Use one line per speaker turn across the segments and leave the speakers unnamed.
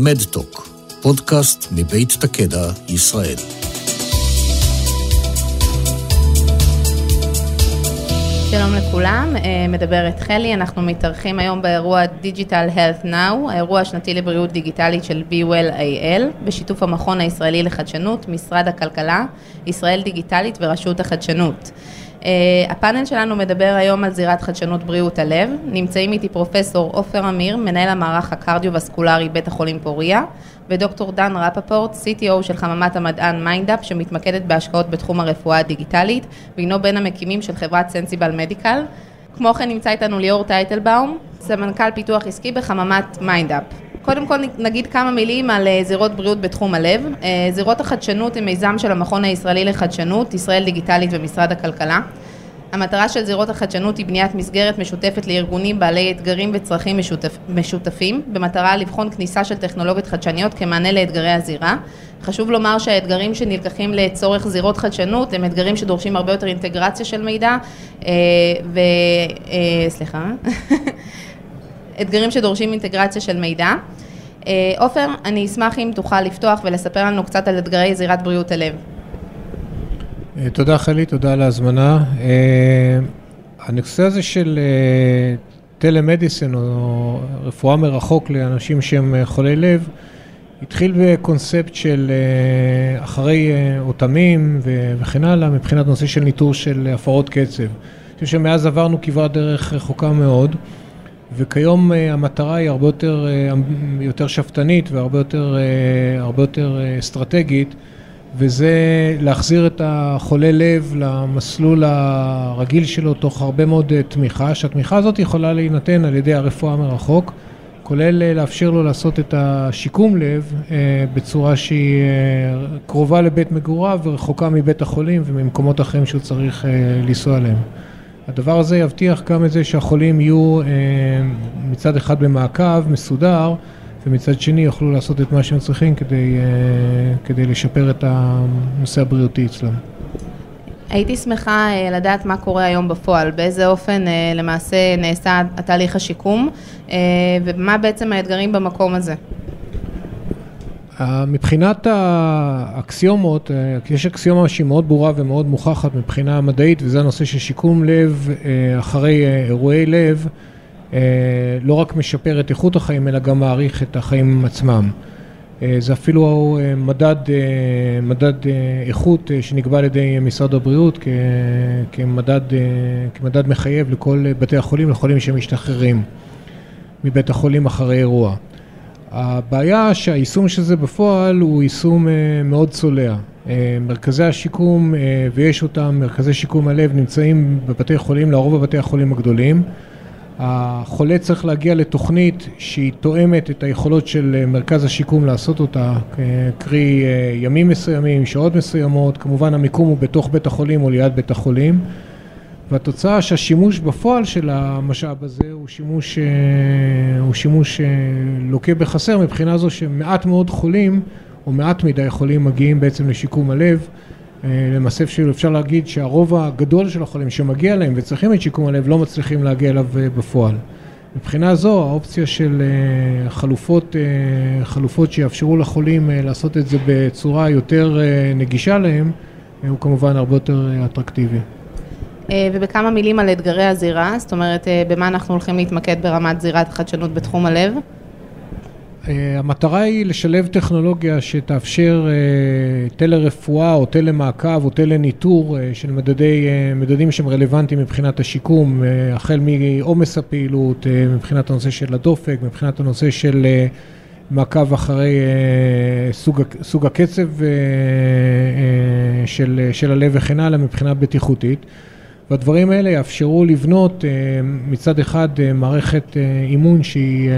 מדטוק, פודקאסט מבית תקדע, ישראל.
שלום לכולם, אה, מדברת חלי, אנחנו מתארחים היום באירוע Digital Health Now, האירוע השנתי לבריאות דיגיטלית של BeWell IL, בשיתוף המכון הישראלי לחדשנות, משרד הכלכלה, ישראל דיגיטלית ורשות החדשנות. Uh, הפאנל שלנו מדבר היום על זירת חדשנות בריאות הלב. נמצאים איתי פרופסור עופר אמיר, מנהל המערך הקרדיו-וסקולרי בית החולים פוריה, ודוקטור דן רפפורט, CTO של חממת המדען מיינדאפ, שמתמקדת בהשקעות בתחום הרפואה הדיגיטלית, והינו בין המקימים של חברת סנסיבל מדיקל. כמו כן נמצא איתנו ליאור טייטלבאום, סמנכ"ל פיתוח עסקי בחממת מיינדאפ. קודם כל נגיד כמה מילים על אה, זירות בריאות בתחום הלב. אה, זירות החדשנות היא מיזם של המכון הישראלי לחדשנות, ישראל דיגיטלית ומשרד הכלכלה. המטרה של זירות החדשנות היא בניית מסגרת משותפת לארגונים בעלי אתגרים וצרכים משותפ, משותפים, במטרה לבחון כניסה של טכנולוגיות חדשניות כמענה לאתגרי הזירה. חשוב לומר שהאתגרים שנלקחים לצורך זירות חדשנות הם אתגרים שדורשים הרבה יותר אינטגרציה של מידע, אה, ו... סליחה. אתגרים שדורשים אינטגרציה של מידע. אה, עופר, אני אשמח אם תוכל לפתוח ולספר לנו קצת על אתגרי זירת בריאות הלב.
אה, תודה חלי, תודה על ההזמנה. אה, הנושא הזה של טלמדיסן או רפואה מרחוק לאנשים שהם חולי לב, התחיל בקונספט של אחרי אוטמים וכן הלאה, מבחינת נושא של ניטור של הפרות קצב. אני חושב שמאז עברנו כברת דרך רחוקה מאוד. וכיום אה, המטרה היא הרבה יותר, אה, יותר שאפתנית והרבה יותר, הרבה יותר אסטרטגית, וזה להחזיר את החולה לב למסלול הרגיל שלו תוך הרבה מאוד תמיכה, שהתמיכה הזאת יכולה להינתן על ידי הרפואה מרחוק, כולל לאפשר לו לעשות את השיקום לב בצורה שהיא קרובה לבית מגוריו ורחוקה מבית החולים וממקומות אחרים שהוא צריך לנסוע אליהם. הדבר הזה יבטיח גם את זה שהחולים יהיו אה, מצד אחד במעקב מסודר ומצד שני יוכלו לעשות את מה שהם צריכים כדי, אה, כדי לשפר את הנושא הבריאותי אצלם.
הייתי שמחה אה, לדעת מה קורה היום בפועל, באיזה אופן למעשה נעשה התהליך השיקום ומה בעצם האתגרים במקום הזה.
מבחינת האקסיומות, אה, יש אקסיומה שהיא מאוד ברורה ומאוד מוכחת מבחינה מדעית, וזה הנושא של שיקום לב אה, אחרי אה, אירועי לב, לא רק משפר את איכות החיים, אלא גם מעריך את החיים עצמם. זה אפילו מדד, מדד איכות שנקבע על ידי משרד הבריאות כמדד, כמדד מחייב לכל בתי החולים, לחולים שמשתחררים מבית החולים אחרי אירוע. הבעיה שהיישום של זה בפועל הוא יישום אה, מאוד צולע. אה, מרכזי השיקום, אה, ויש אותם, מרכזי שיקום הלב נמצאים בבתי חולים, לרוב בבתי החולים הגדולים. החולה צריך להגיע לתוכנית שהיא תואמת את היכולות של מרכז השיקום לעשות אותה, קרי ימים מסוימים, שעות מסוימות, כמובן המיקום הוא בתוך בית החולים או ליד בית החולים. והתוצאה שהשימוש בפועל של המשאב הזה הוא שימוש, אה, הוא שימוש אה, לוקה בחסר מבחינה זו שמעט מאוד חולים או מעט מדי חולים מגיעים בעצם לשיקום הלב. אה, למעשה אפשר להגיד שהרוב הגדול של החולים שמגיע להם וצריכים את שיקום הלב לא מצליחים להגיע אליו בפועל. מבחינה זו האופציה של חלופות, חלופות שיאפשרו לחולים לעשות את זה בצורה יותר נגישה להם הוא כמובן הרבה יותר אטרקטיבי.
אה, ובכמה מילים על אתגרי הזירה, זאת אומרת, אה, במה אנחנו הולכים להתמקד ברמת זירת החדשנות בתחום הלב?
אה, המטרה היא לשלב טכנולוגיה שתאפשר טלרפואה או טלמעקב או טלניטור של מדדי, מדדים שהם רלוונטיים מבחינת השיקום, החל מעומס הפעילות, מבחינת הנושא של הדופק, מבחינת הנושא של מעקב אחרי סוג, סוג הקצב של, של הלב וכן הלאה מבחינה בטיחותית. והדברים האלה יאפשרו לבנות אה, מצד אחד אה, מערכת אה, אימון שהיא,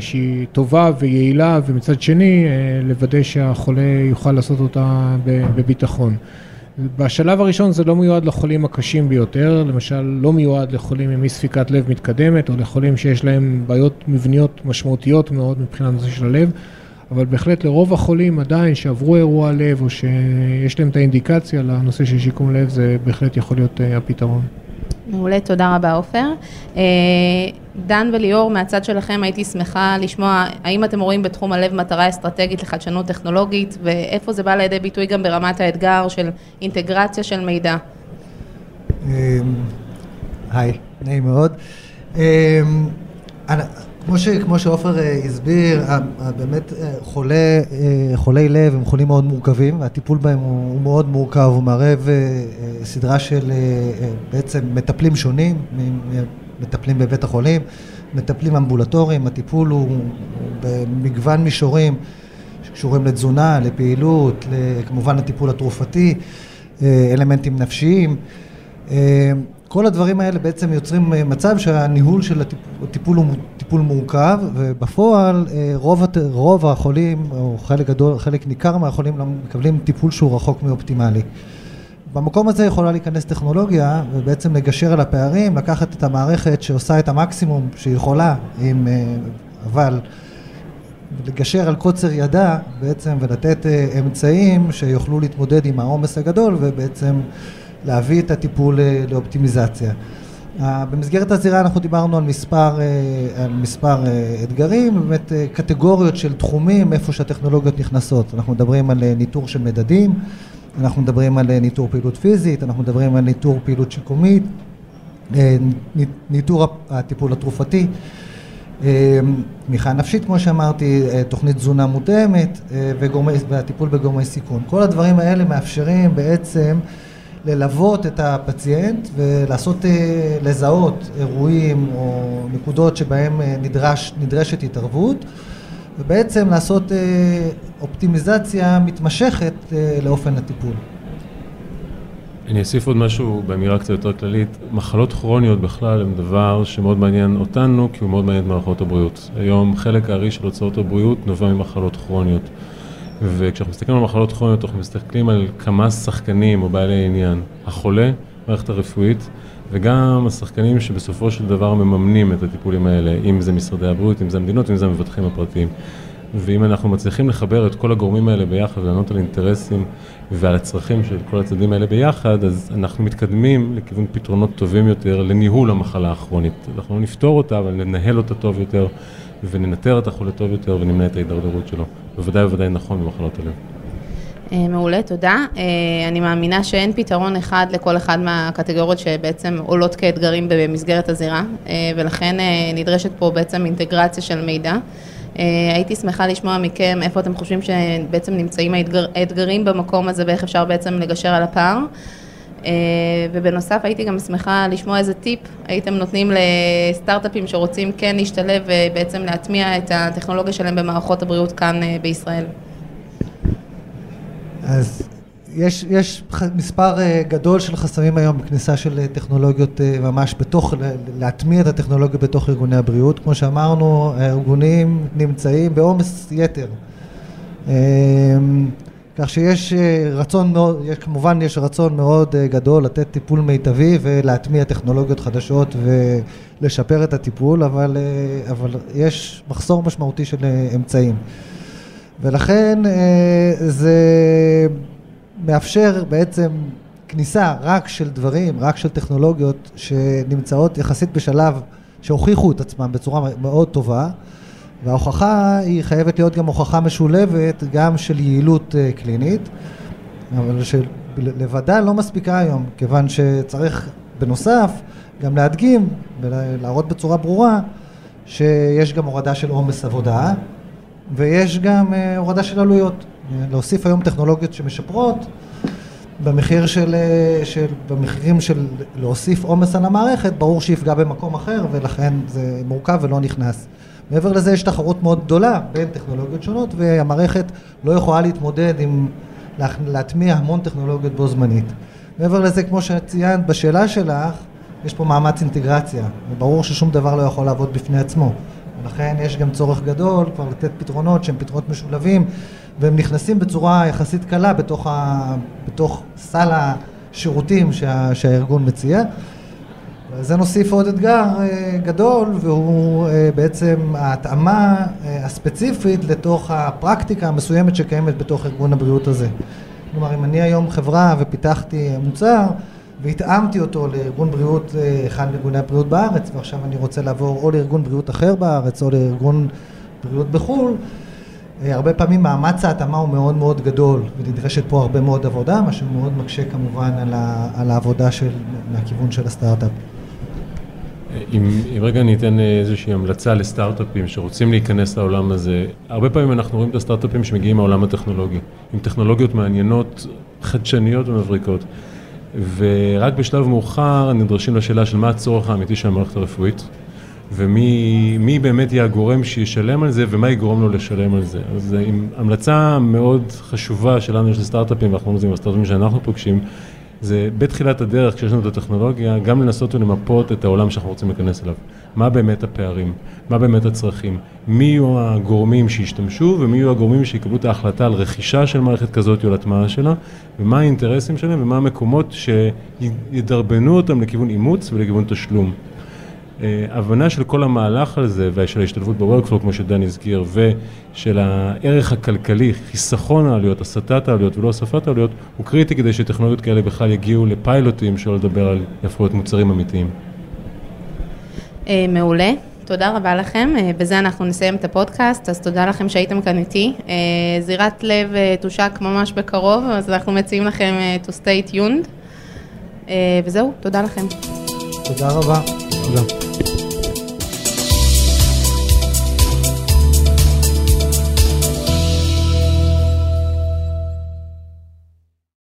שהיא טובה ויעילה ומצד שני לוודא שהחולה יוכל לעשות אותה בביטחון. בשלב הראשון זה לא מיועד לחולים הקשים ביותר, למשל לא מיועד לחולים עם אי ספיקת לב מתקדמת או לחולים שיש להם בעיות מבניות משמעותיות מאוד מבחינת נושא של הלב. אבל בהחלט לרוב החולים עדיין שעברו אירוע לב או שיש להם את האינדיקציה לנושא של שיקום לב, זה בהחלט יכול להיות אה, הפתרון.
מעולה, תודה רבה עופר. אה, דן וליאור, מהצד שלכם הייתי שמחה לשמוע האם אתם רואים בתחום הלב מטרה אסטרטגית לחדשנות טכנולוגית ואיפה זה בא לידי ביטוי גם ברמת האתגר של אינטגרציה של מידע.
אמ, היי, נעים מאוד. כמו, ש, כמו שעופר אה, הסביר, באמת אה, חולי, אה, חולי לב הם חולים מאוד מורכבים והטיפול בהם הוא, הוא מאוד מורכב, הוא מערב סדרה של בעצם מטפלים שונים, מטפלים בבית החולים, מטפלים אמבולטוריים, הטיפול הוא במגוון מישורים שקשורים לתזונה, לפעילות, כמובן לטיפול התרופתי, אלמנטים נפשיים. כל הדברים האלה בעצם יוצרים אה, מצב שהניהול של הטיפול הוא טיפול מורכב ובפועל אה, רוב, רוב החולים או חלק גדול, חלק ניכר מהחולים לא מקבלים טיפול שהוא רחוק מאופטימלי. במקום הזה יכולה להיכנס טכנולוגיה ובעצם לגשר על הפערים, לקחת את המערכת שעושה את המקסימום שהיא יכולה, עם, אה, אבל לגשר על קוצר ידה בעצם ולתת אמצעים שיוכלו להתמודד עם העומס הגדול ובעצם להביא את הטיפול אה, לאופטימיזציה. אה, במסגרת הזירה אנחנו דיברנו על מספר, אה, על מספר אתגרים, באמת קטגוריות של תחומים, איפה שהטכנולוגיות נכנסות. אנחנו מדברים על ניטור של מדדים, אנחנו מדברים על ניטור פעילות פיזית, אנחנו מדברים על ניטור פעילות שיקומית, ניטור הטיפול התרופתי, תמיכה נפשית כמו שאמרתי, תוכנית תזונה מותאמת והטיפול בגורמי סיכון. כל הדברים האלה מאפשרים בעצם ללוות את הפציינט ולעשות, אה, לזהות אירועים או נקודות שבהם אה, נדרש, נדרשת התערבות ובעצם לעשות אה, אופטימיזציה מתמשכת לאופן הטיפול.
אני אוסיף עוד משהו באמירה קצת יותר כללית. מחלות כרוניות בכלל הן דבר שמאוד מעניין אותנו, כי הוא מאוד מעניין את מערכות הבריאות. היום חלק הארי של הוצאות הבריאות נובע ממחלות כרוניות. וכשאנחנו מסתכלים על מחלות כרוניות, אנחנו מסתכלים על כמה שחקנים או בעלי עניין. החולה, המערכת הרפואית, וגם השחקנים שבסופו של דבר מממנים את הטיפולים האלה, אם זה משרדי הבריאות, אם זה המדינות, אם זה המבטחים הפרטיים. ואם אנחנו מצליחים לחבר את כל הגורמים האלה ביחד ולענות על אינטרסים ועל הצרכים של כל הצדדים האלה ביחד, אז אנחנו מתקדמים לכיוון פתרונות טובים יותר לניהול המחלה הכרונית. אנחנו לא נפתור אותה, אבל ננהל אותה טוב יותר וננטר את החולה טוב יותר ונמנע את ההידרדרות שלו. בוודאי ובוודאי נכון במחלות הלב.
אה, מעולה, תודה. אה, אני מאמינה שאין פתרון אחד לכל אחד מהקטגוריות שבעצם עולות כאתגרים במסגרת הזירה, אה, ולכן נדרשת פה בעצם אינטגרציה של מידע. הייתי שמחה לשמוע מכם איפה אתם חושבים שבעצם נמצאים האתגרים במקום הזה ואיך אפשר בעצם לגשר על הפער. אה, ובנוסף הייתי גם שמחה לשמוע איזה טיפ הייתם נותנים לסטארט-אפים שרוצים כן להשתלב ובעצם להטמיע את הטכנולוגיה שלהם במערכות הבריאות כאן אה, בישראל.
אז יש, יש מספר אה, גדול של חסמים היום בכניסה של טכנולוגיות ממש בתוך, להטמיע את הטכנולוגיה בתוך ארגוני הבריאות. כמו שאמרנו, הארגונים נמצאים בעומס יתר. כך שיש אה, רצון מאוד, יש, כמובן יש רצון מאוד אה, גדול לתת טיפול מיטבי ולהטמיע טכנולוגיות חדשות ולשפר את הטיפול, אבל, אה, אבל יש מחסור משמעותי של אמצעים. ולכן זה מאפשר בעצם כניסה רק של דברים, רק של טכנולוגיות שנמצאות יחסית בשלב שהוכיחו את עצמם בצורה מאוד טובה. וההוכחה היא חייבת להיות גם הוכחה משולבת גם של יעילות אה, קלינית, אבל שלבדה לא מספיקה היום, כיוון שצריך בנוסף גם להדגים ולהראות בצורה ברורה שיש גם הורדה של עומס עבודה ויש גם אה, הורדה של עלויות. להוסיף היום טכנולוגיות שמשפרות במחיר של, אה, של, במחירים של להוסיף עומס על המערכת, ברור שיפגע במקום אחר ולכן זה מורכב ולא נכנס. מעבר לזה יש תחרות מאוד גדולה בין טכנולוגיות שונות והמערכת לא יכולה להתמודד עם להטמיע המון טכנולוגיות בו זמנית. מעבר לזה, כמו שציינת בשאלה שלך, יש פה מאמץ אינטגרציה, וברור ששום דבר לא יכול לעבוד בפני עצמו. ולכן יש גם צורך גדול כבר לתת פתרונות שהם פתרונות משולבים, והם נכנסים בצורה יחסית קלה בתוך, ה... בתוך סל השירותים שה... שהארגון מציע. זה נוסיף עוד אתגר אה, גדול והוא אה, בעצם ההתאמה אה, הספציפית לתוך הפרקטיקה המסוימת שקיימת בתוך ארגון הבריאות הזה. כלומר אם אני היום חברה ופיתחתי מוצר והתאמתי אותו לארגון בריאות, אה, אחד מארגוני הבריאות בארץ, ועכשיו אני רוצה לעבור או לארגון בריאות אחר בארץ או לארגון בריאות בחו"ל, אה, הרבה פעמים מאמץ ההתאמה הוא מאוד מאוד גדול ונדרשת פה הרבה מאוד עבודה, מה שמאוד מקשה כמובן על, ה, על העבודה של, מהכיוון של הסטארט-אפ.
אם, אם רגע אני אתן איזושהי המלצה לסטארט-אפים שרוצים להיכנס לעולם הזה, הרבה פעמים אנחנו רואים את הסטארט-אפים שמגיעים מהעולם הטכנולוגי, עם טכנולוגיות מעניינות, חדשניות ומבריקות. ורק בשלב מאוחר נדרשים לשאלה של מה הצורך האמיתי של המערכת הרפואית, ומי באמת יהיה הגורם שישלם על זה, ומה יגרום לו לשלם על זה. אז עם המלצה מאוד חשובה שלנו של סטארט-אפים, ואנחנו אומרים את זה עם הסטארט-אפים שאנחנו פוגשים, זה בתחילת הדרך, כשיש לנו את הטכנולוגיה, גם לנסות ולמפות את העולם שאנחנו רוצים להיכנס אליו. מה באמת הפערים? מה באמת הצרכים? מי יהיו הגורמים שישתמשו ומי יהיו הגורמים שיקבלו את ההחלטה על רכישה של מערכת כזאת או על הטמעה שלה, ומה האינטרסים שלהם ומה המקומות שידרבנו אותם לכיוון אימוץ ולכיוון תשלום. אה, הבנה של כל המהלך הזה ושל ההשתלבות ב-workflow, כמו שדן הזכיר, ושל הערך הכלכלי, חיסכון העלויות, הסטת העלויות ולא הוספת העלויות, הוא קריטי כדי שטכנולוגיות כאלה בכלל יגיעו לפיילוטים, שלא לדבר על יהפכו להיות מוצרים אמיתיים.
אה, מעולה. תודה רבה לכם, אה, בזה אנחנו נסיים את הפודקאסט, אז תודה לכם שהייתם כאן איתי. זירת לב תושק ממש בקרוב, אז אנחנו מציעים לכם to stay tuned. וזהו, תודה לכם.
תודה רבה.
Là.